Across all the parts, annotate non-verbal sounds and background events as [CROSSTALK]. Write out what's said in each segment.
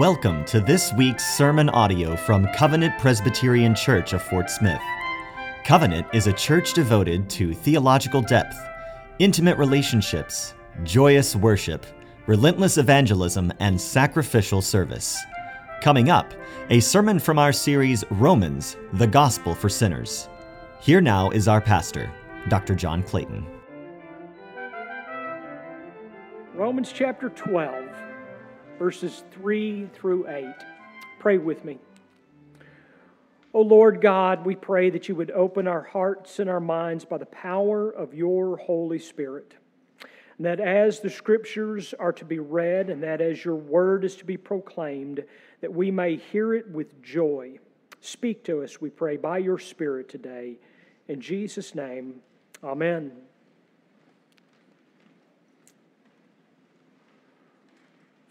Welcome to this week's sermon audio from Covenant Presbyterian Church of Fort Smith. Covenant is a church devoted to theological depth, intimate relationships, joyous worship, relentless evangelism, and sacrificial service. Coming up, a sermon from our series Romans, the Gospel for Sinners. Here now is our pastor, Dr. John Clayton. Romans chapter 12 verses 3 through 8. Pray with me. O Lord God, we pray that you would open our hearts and our minds by the power of your Holy Spirit. And that as the scriptures are to be read and that as your word is to be proclaimed, that we may hear it with joy. Speak to us, we pray, by your Spirit today. In Jesus' name, amen.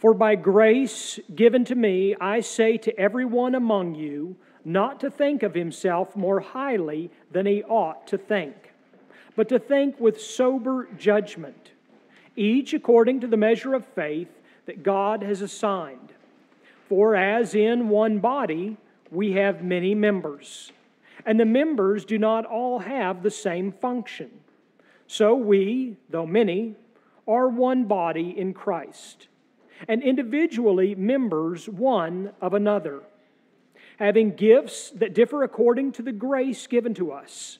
For by grace given to me, I say to everyone among you, not to think of himself more highly than he ought to think, but to think with sober judgment, each according to the measure of faith that God has assigned. For as in one body we have many members, and the members do not all have the same function. So we, though many, are one body in Christ and individually members one of another, having gifts that differ according to the grace given to us.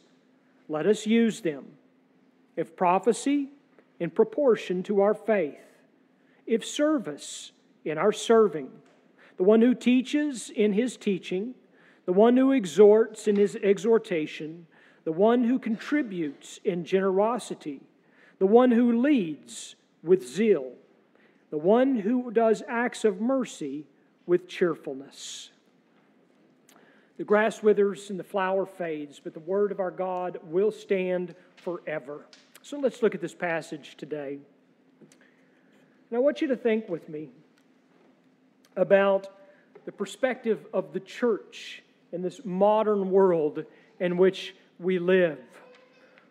Let us use them. If prophecy, in proportion to our faith. If service, in our serving. The one who teaches, in his teaching. The one who exhorts, in his exhortation. The one who contributes, in generosity. The one who leads, with zeal the one who does acts of mercy with cheerfulness. The grass withers and the flower fades, but the word of our God will stand forever. So let's look at this passage today. And I want you to think with me about the perspective of the church in this modern world in which we live.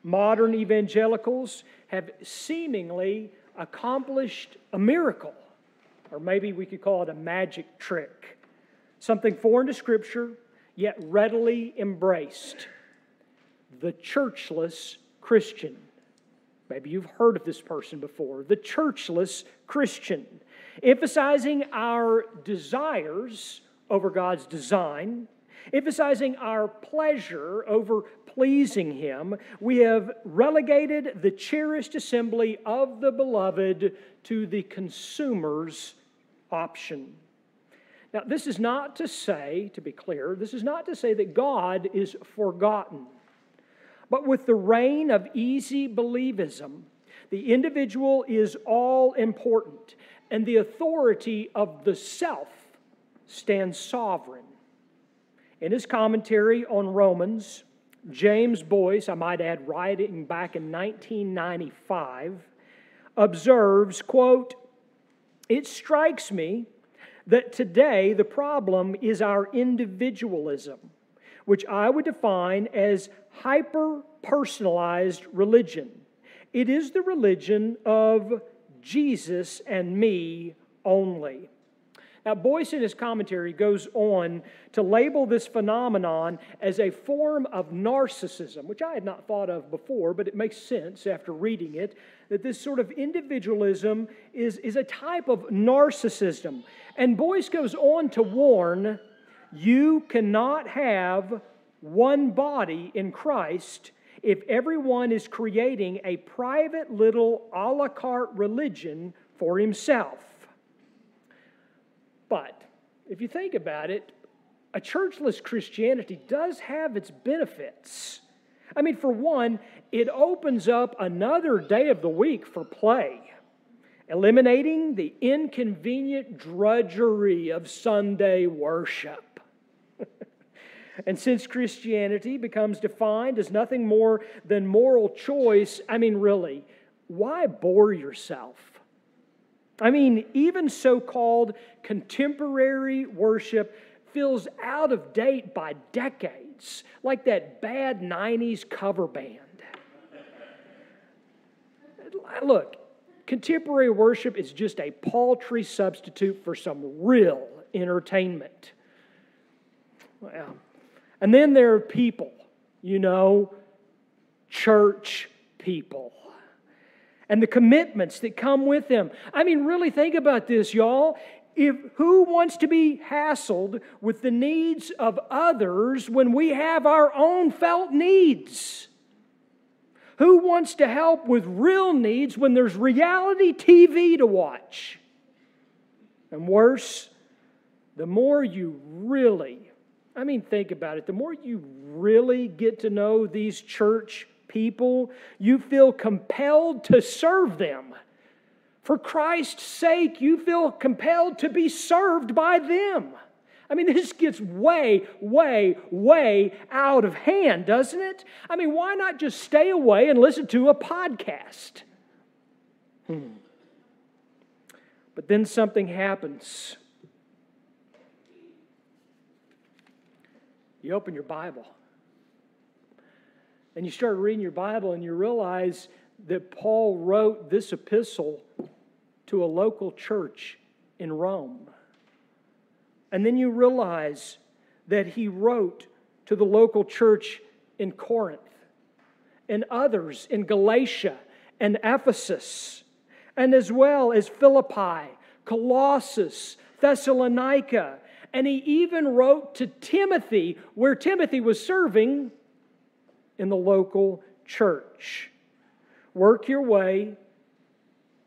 Modern evangelicals have seemingly accomplished a miracle, or maybe we could call it a magic trick, something foreign to Scripture, yet readily embraced. The churchless Christian. Maybe you've heard of this person before. The churchless Christian, emphasizing our desires over God's design, emphasizing our pleasure over pleasing Him, we have relegated the cherished assembly of the beloved to the consumer's option. Now, this is not to say, to be clear, this is not to say that God is forgotten. But with the reign of easy believism, the individual is all important, and the authority of the self stands sovereign. In his commentary on Romans, James Boice, I might add, writing back in 1995, observes, quote, It strikes me that today the problem is our individualism, which I would define as hyper personalized religion. It is the religion of Jesus and me only. Now, Boice, in his commentary goes on to label this phenomenon as a form of narcissism, which I had not thought of before, but it makes sense after reading it that this sort of individualism is, is a type of narcissism. And Boice goes on to warn you cannot have one body in Christ if everyone is creating a private little a la carte religion for himself. But if you think about it, a churchless Christianity does have its benefits. I mean, for one, it opens up another day of the week for play, eliminating the inconvenient drudgery of Sunday worship. [LAUGHS] and since Christianity becomes defined as nothing more than moral choice, I mean, really, why bore yourself? I mean, even so called contemporary worship feels out of date by decades, like that bad 90s cover band. Look, contemporary worship is just a paltry substitute for some real entertainment. Well, and then there are people, you know, church people and the commitments that come with them. I mean, really think about this, y'all. If who wants to be hassled with the needs of others when we have our own felt needs? Who wants to help with real needs when there's reality TV to watch? And worse, the more you really, I mean, think about it, the more you really get to know these church people, you feel compelled to serve them. For Christ's sake, you feel compelled to be served by them. I mean, [LAUGHS] this gets way, way, way out of hand, doesn't it? I mean, why not just stay away and listen to a podcast? Hmm. But then something happens. You open your Bible and you start reading your Bible and you realize that Paul wrote this epistle to a local church in Rome. And then you realize that he wrote to the local church in Corinth and others in Galatia and Ephesus, and as well as Philippi, Colossus, Thessalonica. And he even wrote to Timothy, where Timothy was serving in the local church. Work your way,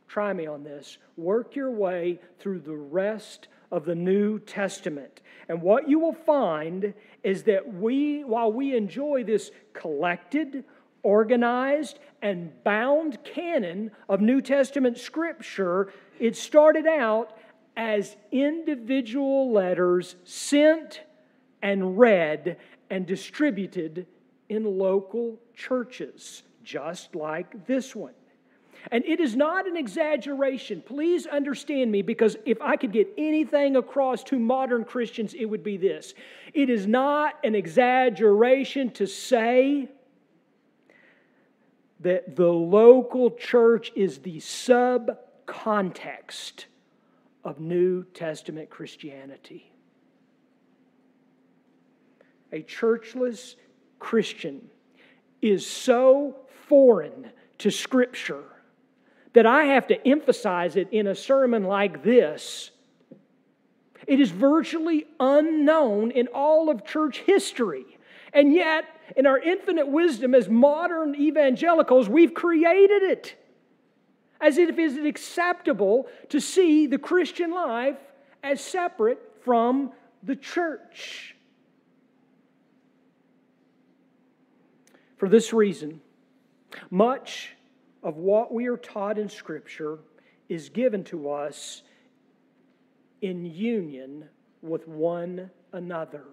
try me on this, work your way through the rest of the New Testament. And what you will find is that we, while we enjoy this collected, organized, and bound canon of New Testament scripture, it started out as individual letters sent and read and distributed in local churches, just like this one. And it is not an exaggeration. Please understand me because if I could get anything across to modern Christians, it would be this. It is not an exaggeration to say that the local church is the subcontext of New Testament Christianity. A churchless Christian is so foreign to Scripture that I have to emphasize it in a sermon like this. It is virtually unknown in all of church history. And yet, in our infinite wisdom as modern evangelicals, we've created it as if it is acceptable to see the Christian life as separate from the church. For this reason, much of what we are taught in Scripture is given to us in union with one another.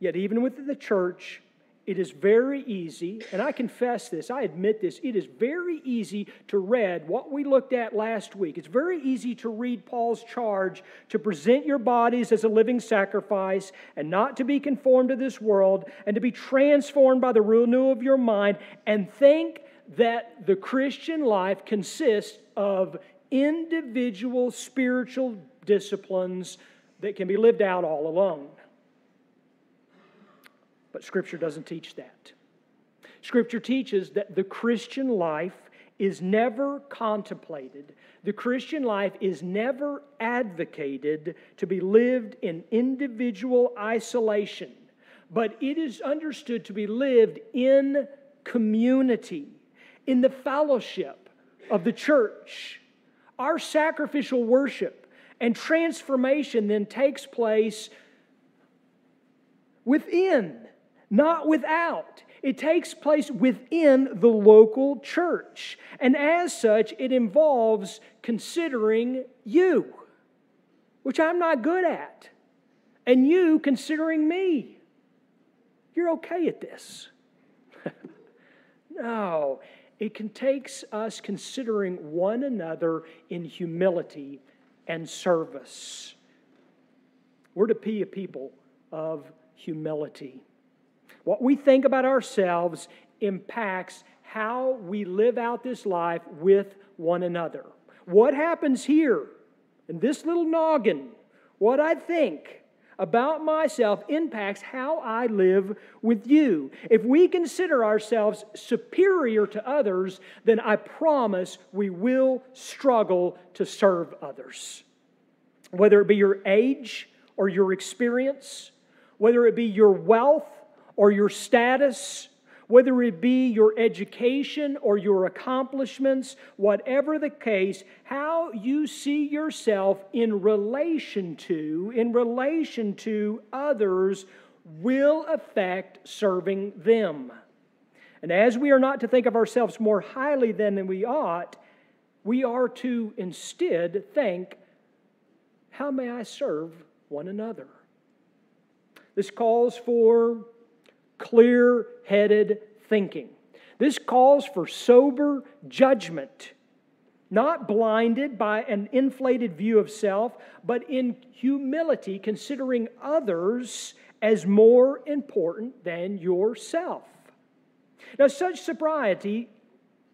Yet, even within the church, it is very easy, and I confess this, I admit this, it is very easy to read what we looked at last week. It's very easy to read Paul's charge to present your bodies as a living sacrifice and not to be conformed to this world and to be transformed by the renewal of your mind and think that the Christian life consists of individual spiritual disciplines that can be lived out all alone. But Scripture doesn't teach that. Scripture teaches that the Christian life is never contemplated, the Christian life is never advocated to be lived in individual isolation, but it is understood to be lived in community, in the fellowship of the church. Our sacrificial worship and transformation then takes place within not without. It takes place within the local church. And as such, it involves considering you, which I'm not good at, and you considering me. You're okay at this. [LAUGHS] no, it can takes us considering one another in humility and service. We're to be a people of humility. What we think about ourselves impacts how we live out this life with one another. What happens here in this little noggin what I think about myself impacts how I live with you. If we consider ourselves superior to others, then I promise we will struggle to serve others. Whether it be your age or your experience, whether it be your wealth or your status, whether it be your education or your accomplishments, whatever the case, how you see yourself in relation to, in relation to others, will affect serving them. And as we are not to think of ourselves more highly than we ought, we are to instead think, how may I serve one another? This calls for clear headed thinking. This calls for sober judgment, not blinded by an inflated view of self, but in humility, considering others as more important than yourself. Now, such sobriety,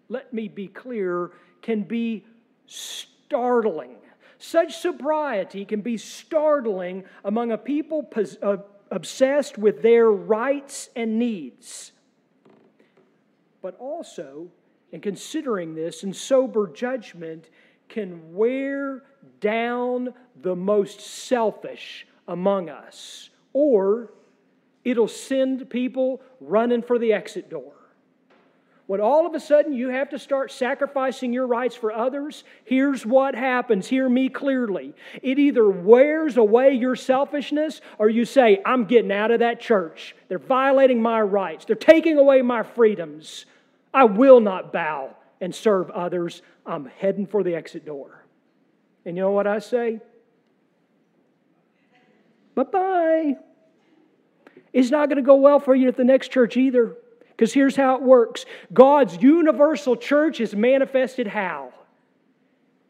let me be clear, can be startling. Such sobriety can be startling among a people pos- uh, obsessed with their rights and needs. But also, in considering this in sober judgment, can wear down the most selfish among us, or it'll send people running for the exit door. When all of a sudden you have to start sacrificing your rights for others, here's what happens. Hear me clearly. It either wears away your selfishness or you say, I'm getting out of that church. They're violating my rights, they're taking away my freedoms. I will not bow and serve others. I'm heading for the exit door. And you know what I say? Bye bye. It's not going to go well for you at the next church either. Because here's how it works God's universal church is manifested how?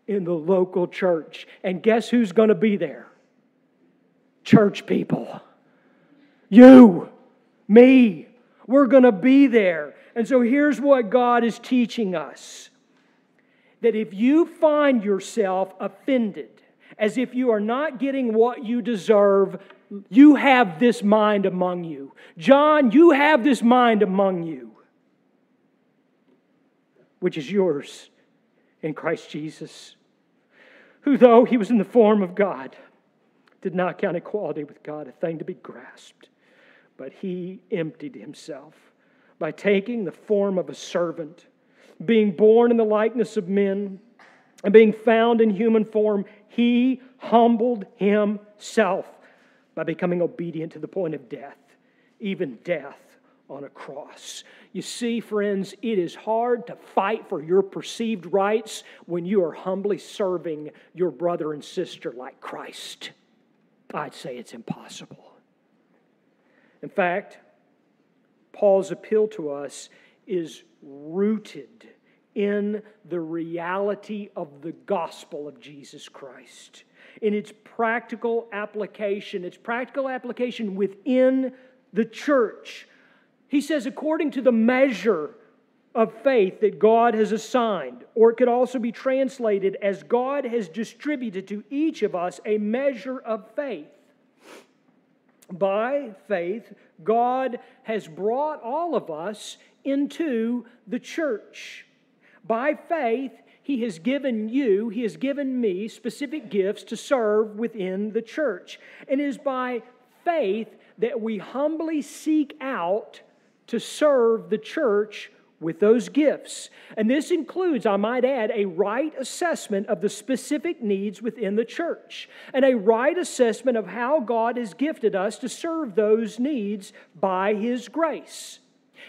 In the local church. And guess who's going to be there? Church people. You, me. We're going to be there. And so here's what God is teaching us that if you find yourself offended, as if you are not getting what you deserve, you have this mind among you. John, you have this mind among you, which is yours in Christ Jesus, who, though he was in the form of God, did not count equality with God a thing to be grasped, but he emptied himself by taking the form of a servant, being born in the likeness of men, and being found in human form, he humbled himself by becoming obedient to the point of death, even death on a cross. You see, friends, it is hard to fight for your perceived rights when you are humbly serving your brother and sister like Christ. I'd say it's impossible. In fact, Paul's appeal to us is rooted in the reality of the gospel of Jesus Christ in its practical application, its practical application within the church. He says, according to the measure of faith that God has assigned, or it could also be translated as God has distributed to each of us a measure of faith. By faith, God has brought all of us into the church. By faith, he has given you, He has given me specific gifts to serve within the church. And it is by faith that we humbly seek out to serve the church with those gifts. And this includes, I might add, a right assessment of the specific needs within the church and a right assessment of how God has gifted us to serve those needs by His grace.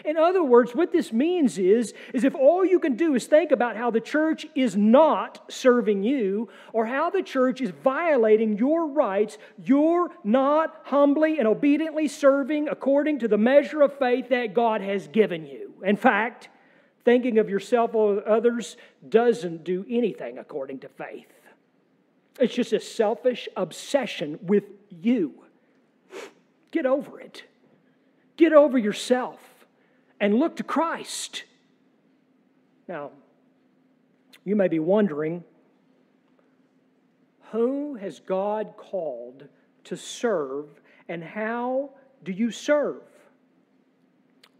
In other words, what this means is, is if all you can do is think about how the church is not serving you or how the church is violating your rights, you're not humbly and obediently serving according to the measure of faith that God has given you. In fact, thinking of yourself or others doesn't do anything according to faith. It's just a selfish obsession with you. Get over it. Get over yourself and look to Christ. Now, you may be wondering Who has God called to serve, and how do you serve?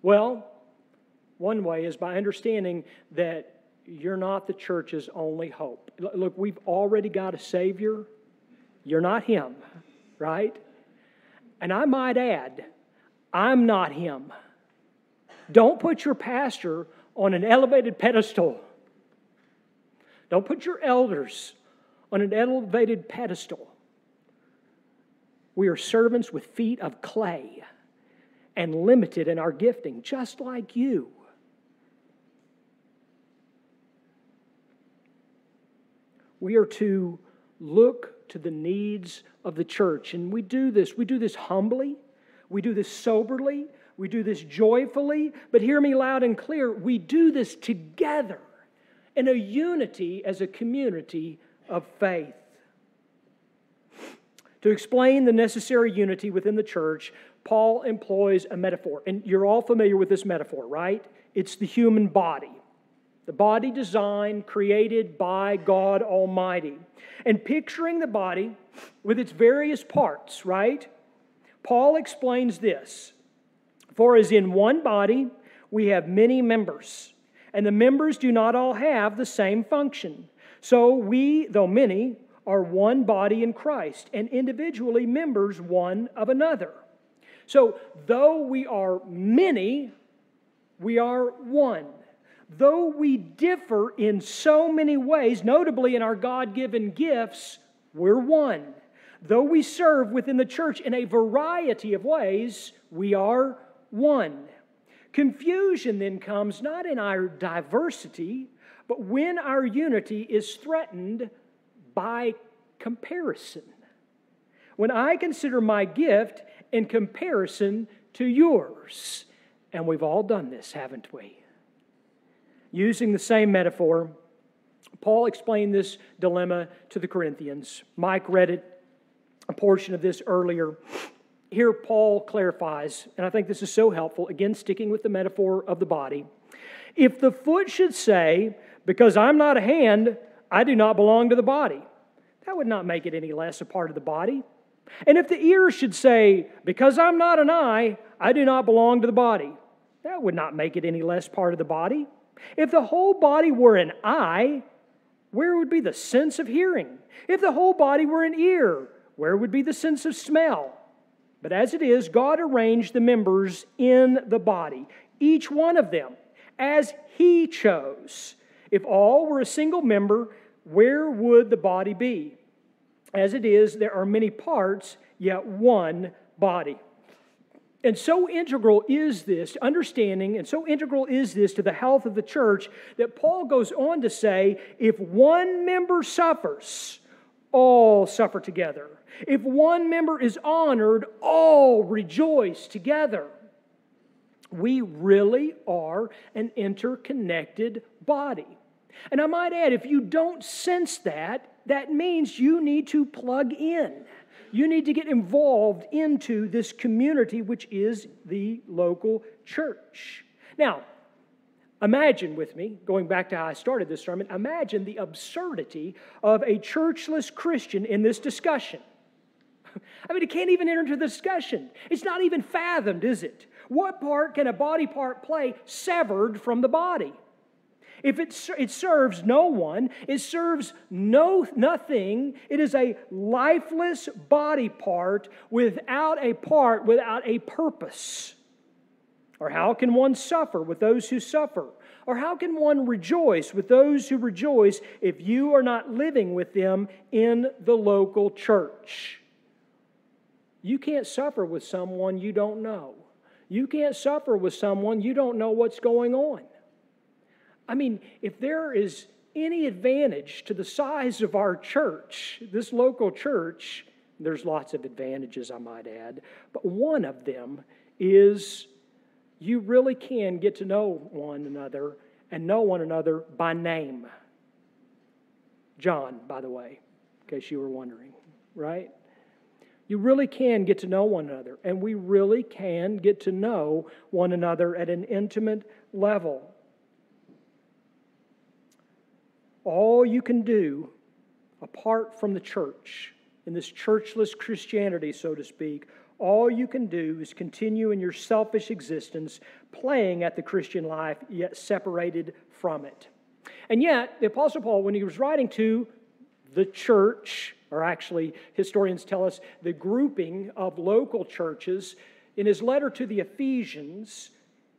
Well, one way is by understanding that you're not the church's only hope. Look, we've already got a Savior. You're not Him, right? And I might add, I'm not Him. Don't put your pastor on an elevated pedestal. Don't put your elders on an elevated pedestal. We are servants with feet of clay and limited in our gifting, just like you. We are to look to the needs of the church. And we do this. We do this humbly. We do this soberly. We do this joyfully. But hear me loud and clear we do this together in a unity as a community of faith. To explain the necessary unity within the church, Paul employs a metaphor. And you're all familiar with this metaphor, right? It's the human body. The body designed, created by God Almighty. And picturing the body with its various parts, right? Paul explains this For as in one body we have many members, and the members do not all have the same function. So we, though many, are one body in Christ, and individually members one of another. So, though we are many, we are one. Though we differ in so many ways, notably in our God given gifts, we're one. Though we serve within the church in a variety of ways, we are one. Confusion then comes not in our diversity, but when our unity is threatened by comparison. When I consider my gift in comparison to yours. And we've all done this, haven't we? Using the same metaphor, Paul explained this dilemma to the Corinthians. Mike read it, a portion of this earlier. Here, Paul clarifies, and I think this is so helpful, again, sticking with the metaphor of the body. If the foot should say, Because I'm not a hand, I do not belong to the body, that would not make it any less a part of the body. And if the ear should say, Because I'm not an eye, I do not belong to the body, that would not make it any less part of the body. If the whole body were an eye, where would be the sense of hearing? If the whole body were an ear, where would be the sense of smell? But as it is, God arranged the members in the body, each one of them, as He chose. If all were a single member, where would the body be? As it is, there are many parts, yet one body. And so integral is this understanding, and so integral is this to the health of the church that Paul goes on to say if one member suffers, all suffer together. If one member is honored, all rejoice together. We really are an interconnected body. And I might add, if you don't sense that, that means you need to plug in. You need to get involved into this community, which is the local church. Now, imagine with me, going back to how I started this sermon, imagine the absurdity of a churchless Christian in this discussion. [LAUGHS] I mean, it can't even enter into the discussion. It's not even fathomed, is it? What part can a body part play severed from the body? If it, it serves no one, it serves no nothing. It is a lifeless body part without a part, without a purpose. Or how can one suffer with those who suffer? Or how can one rejoice with those who rejoice if you are not living with them in the local church? You can't suffer with someone you don't know. You can't suffer with someone you don't know what's going on. I mean, if there is any advantage to the size of our church, this local church, there's lots of advantages, I might add, but one of them is you really can get to know one another and know one another by name. John, by the way, in case you were wondering, right? You really can get to know one another, and we really can get to know one another at an intimate level. All you can do, apart from the church, in this churchless Christianity, so to speak, all you can do is continue in your selfish existence, playing at the Christian life, yet separated from it. And yet, the Apostle Paul, when he was writing to the church, or actually, historians tell us the grouping of local churches, in his letter to the Ephesians,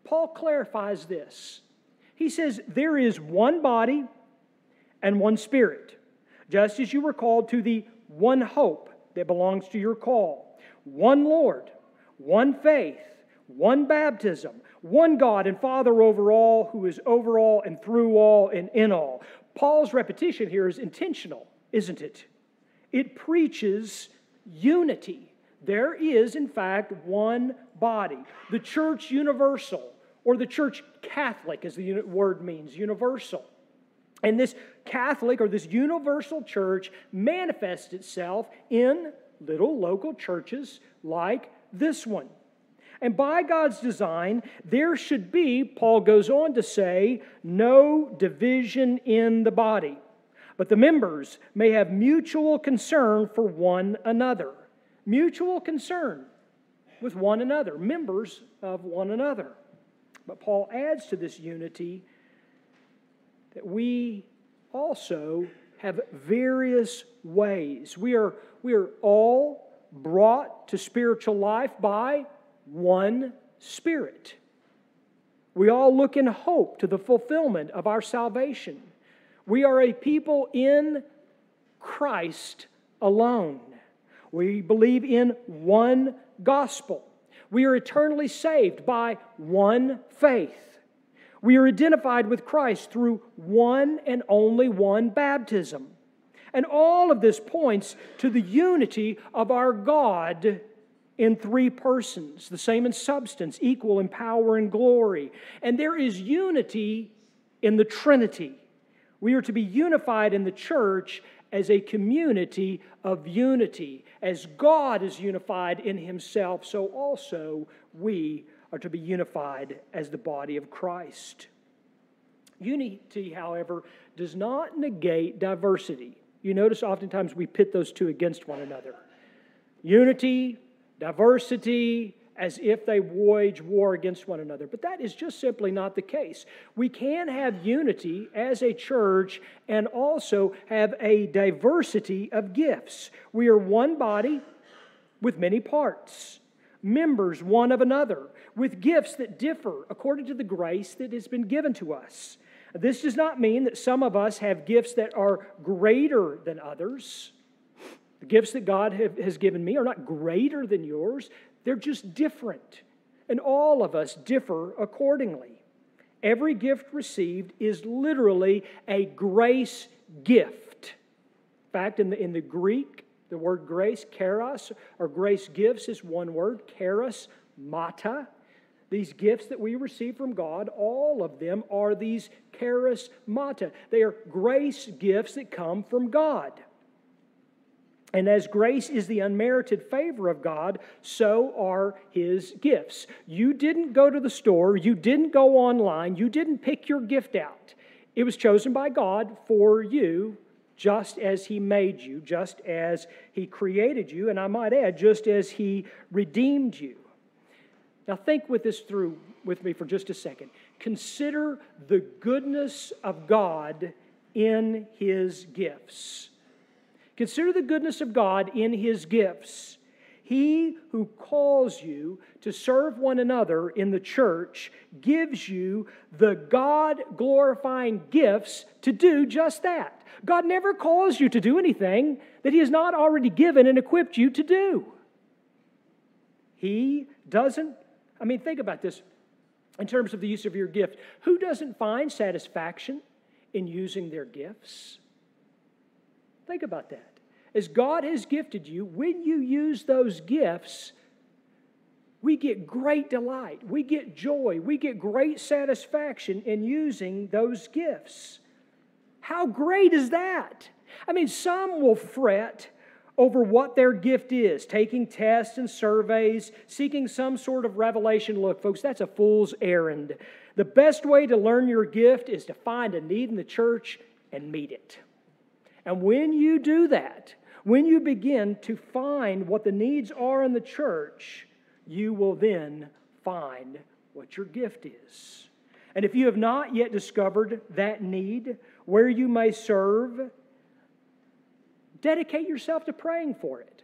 Paul clarifies this. He says, There is one body and one spirit, just as you were called to the one hope that belongs to your call, one Lord, one faith, one baptism, one God and Father over all, who is over all and through all and in all. Paul's repetition here is intentional, isn't it? It preaches unity. There is, in fact, one body. The church universal, or the church Catholic, as the word means, universal. And this Catholic or this universal church manifests itself in little local churches like this one. And by God's design, there should be, Paul goes on to say, no division in the body, but the members may have mutual concern for one another. Mutual concern with one another, members of one another. But Paul adds to this unity that we also have various ways. We are, we are all brought to spiritual life by one Spirit. We all look in hope to the fulfillment of our salvation. We are a people in Christ alone. We believe in one gospel. We are eternally saved by one faith. We are identified with Christ through one and only one baptism. And all of this points to the unity of our God in three persons, the same in substance, equal in power and glory. And there is unity in the Trinity. We are to be unified in the church as a community of unity. As God is unified in Himself, so also we are to be unified as the body of Christ. Unity, however, does not negate diversity. You notice oftentimes we pit those two against one another. Unity diversity, as if they wage war against one another. But that is just simply not the case. We can have unity as a church and also have a diversity of gifts. We are one body with many parts, members one of another, with gifts that differ according to the grace that has been given to us. This does not mean that some of us have gifts that are greater than others. The gifts that God have, has given me are not greater than yours, they're just different. And all of us differ accordingly. Every gift received is literally a grace gift. In fact, in the, in the Greek, the word grace, charis, or grace gifts is one word, charis, mata. These gifts that we receive from God, all of them are these charis mata. They are grace gifts that come from God. And as grace is the unmerited favor of God, so are his gifts. You didn't go to the store, you didn't go online, you didn't pick your gift out. It was chosen by God for you, just as he made you, just as he created you, and I might add, just as he redeemed you. Now, think with this through with me for just a second. Consider the goodness of God in his gifts. Consider the goodness of God in his gifts. He who calls you to serve one another in the church gives you the God glorifying gifts to do just that. God never calls you to do anything that He has not already given and equipped you to do. He doesn't, I mean, think about this in terms of the use of your gift. Who doesn't find satisfaction in using their gifts? Think about that as God has gifted you, when you use those gifts, we get great delight, we get joy, we get great satisfaction in using those gifts. How great is that? I mean, some will fret over what their gift is, taking tests and surveys, seeking some sort of revelation. Look, folks, that's a fool's errand. The best way to learn your gift is to find a need in the church and meet it And when you do that, when you begin to find what the needs are in the church, you will then find what your gift is. And if you have not yet discovered that need, where you may serve, dedicate yourself to praying for it.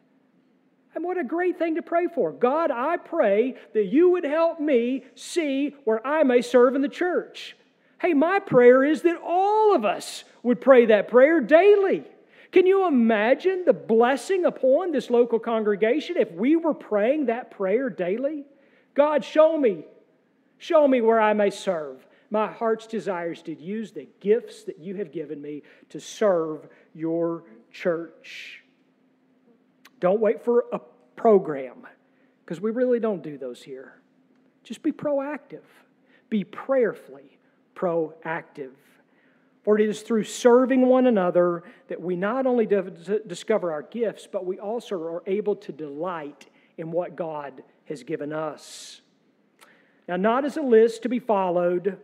And what a great thing to pray for. God, I pray that you would help me see where I may serve in the church. Hey, my prayer is that all of us would pray that prayer daily. Can you imagine the blessing upon this local congregation if we were praying that prayer daily? God, show me, show me where I may serve. My heart's desires to use the gifts that you have given me to serve your church. Don't wait for a program, because we really don't do those here. Just be proactive, be prayerfully proactive. For it is through serving one another that we not only discover our gifts, but we also are able to delight in what God has given us. Now, not as a list to be followed,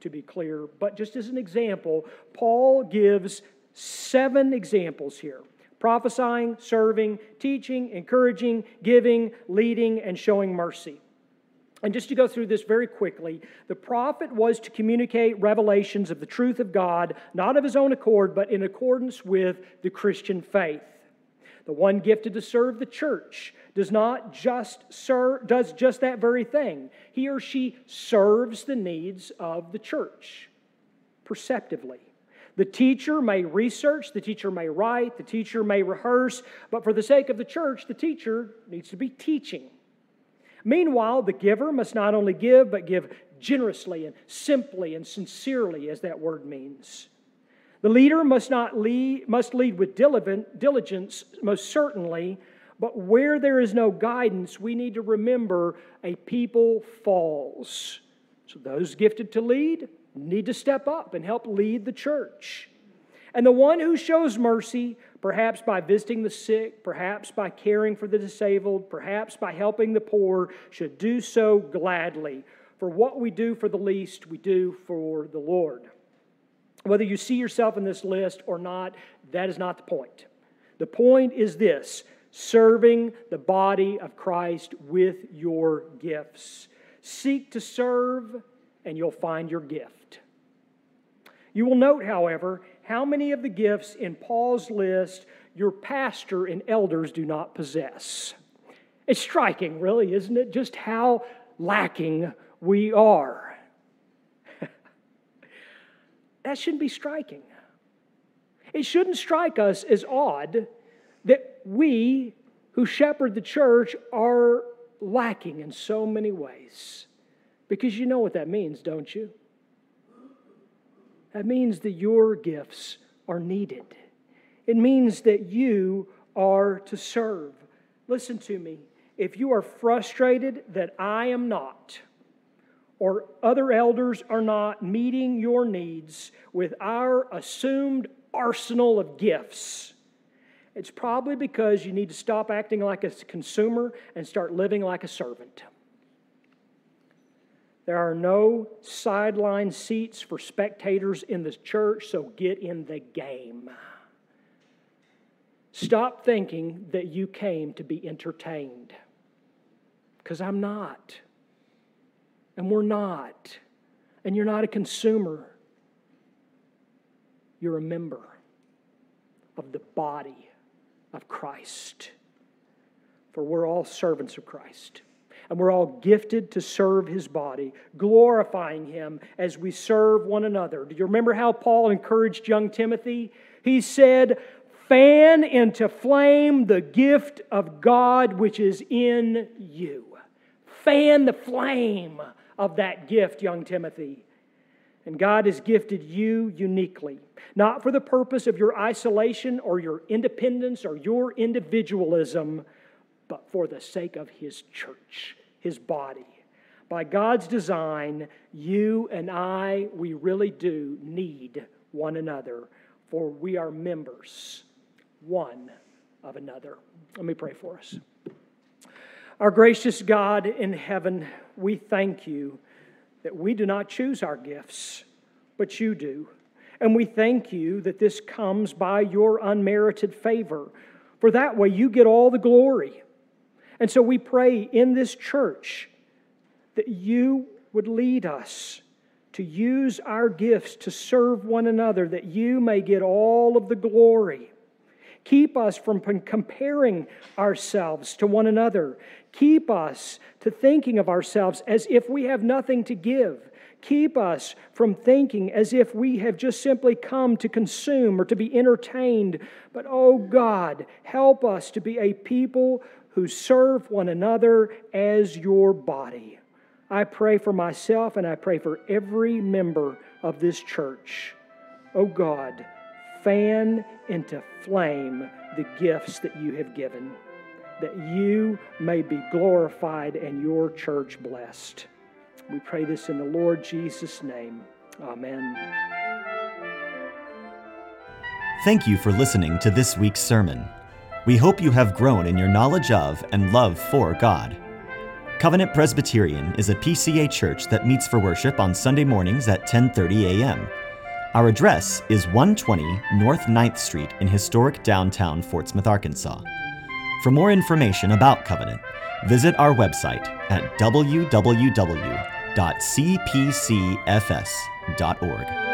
to be clear, but just as an example, Paul gives seven examples here prophesying, serving, teaching, encouraging, giving, leading, and showing mercy. And just to go through this very quickly, the prophet was to communicate revelations of the truth of God, not of his own accord, but in accordance with the Christian faith. The one gifted to serve the church does not just serve, does just that very thing. He or she serves the needs of the church perceptively. The teacher may research, the teacher may write, the teacher may rehearse, but for the sake of the church, the teacher needs to be teaching. Meanwhile, the giver must not only give, but give generously and simply and sincerely, as that word means. The leader must not lead, must lead with diligence, most certainly, but where there is no guidance, we need to remember a people falls. So those gifted to lead need to step up and help lead the church. And the one who shows mercy, perhaps by visiting the sick, perhaps by caring for the disabled, perhaps by helping the poor, should do so gladly. For what we do for the least, we do for the Lord. Whether you see yourself in this list or not, that is not the point. The point is this serving the body of Christ with your gifts. Seek to serve, and you'll find your gift. You will note, however, how many of the gifts in Paul's list your pastor and elders do not possess. It's striking, really, isn't it? Just how lacking we are. [LAUGHS] that shouldn't be striking. It shouldn't strike us as odd that we who shepherd the church are lacking in so many ways. Because you know what that means, don't you? That means that your gifts are needed. It means that you are to serve. Listen to me. If you are frustrated that I am not, or other elders are not meeting your needs with our assumed arsenal of gifts, it's probably because you need to stop acting like a consumer and start living like a servant. There are no sideline seats for spectators in the church, so get in the game. Stop thinking that you came to be entertained, because I'm not. And we're not. And you're not a consumer, you're a member of the body of Christ. For we're all servants of Christ and we're all gifted to serve his body, glorifying him as we serve one another. Do you remember how Paul encouraged young Timothy? He said, Fan into flame the gift of God which is in you. Fan the flame of that gift, young Timothy. And God has gifted you uniquely, not for the purpose of your isolation or your independence or your individualism, but for the sake of His church his body. By God's design, you and I, we really do need one another, for we are members one of another. Let me pray for us. Our gracious God in heaven, we thank you that we do not choose our gifts, but you do. And we thank you that this comes by your unmerited favor, for that way you get all the glory. And so we pray in this church that you would lead us to use our gifts to serve one another, that you may get all of the glory. Keep us from comparing ourselves to one another. Keep us to thinking of ourselves as if we have nothing to give. Keep us from thinking as if we have just simply come to consume or to be entertained. But, oh God, help us to be a people who serve one another as your body. I pray for myself and I pray for every member of this church. Oh God, fan into flame the gifts that you have given, that you may be glorified and your church blessed. We pray this in the Lord Jesus' name. Amen. Thank you for listening to this week's sermon. We hope you have grown in your knowledge of and love for God. Covenant Presbyterian is a PCA church that meets for worship on Sunday mornings at 10:30 a.m. Our address is 120 North 9th Street in historic downtown Fort Smith, Arkansas. For more information about Covenant, visit our website at www.cpcfs.org.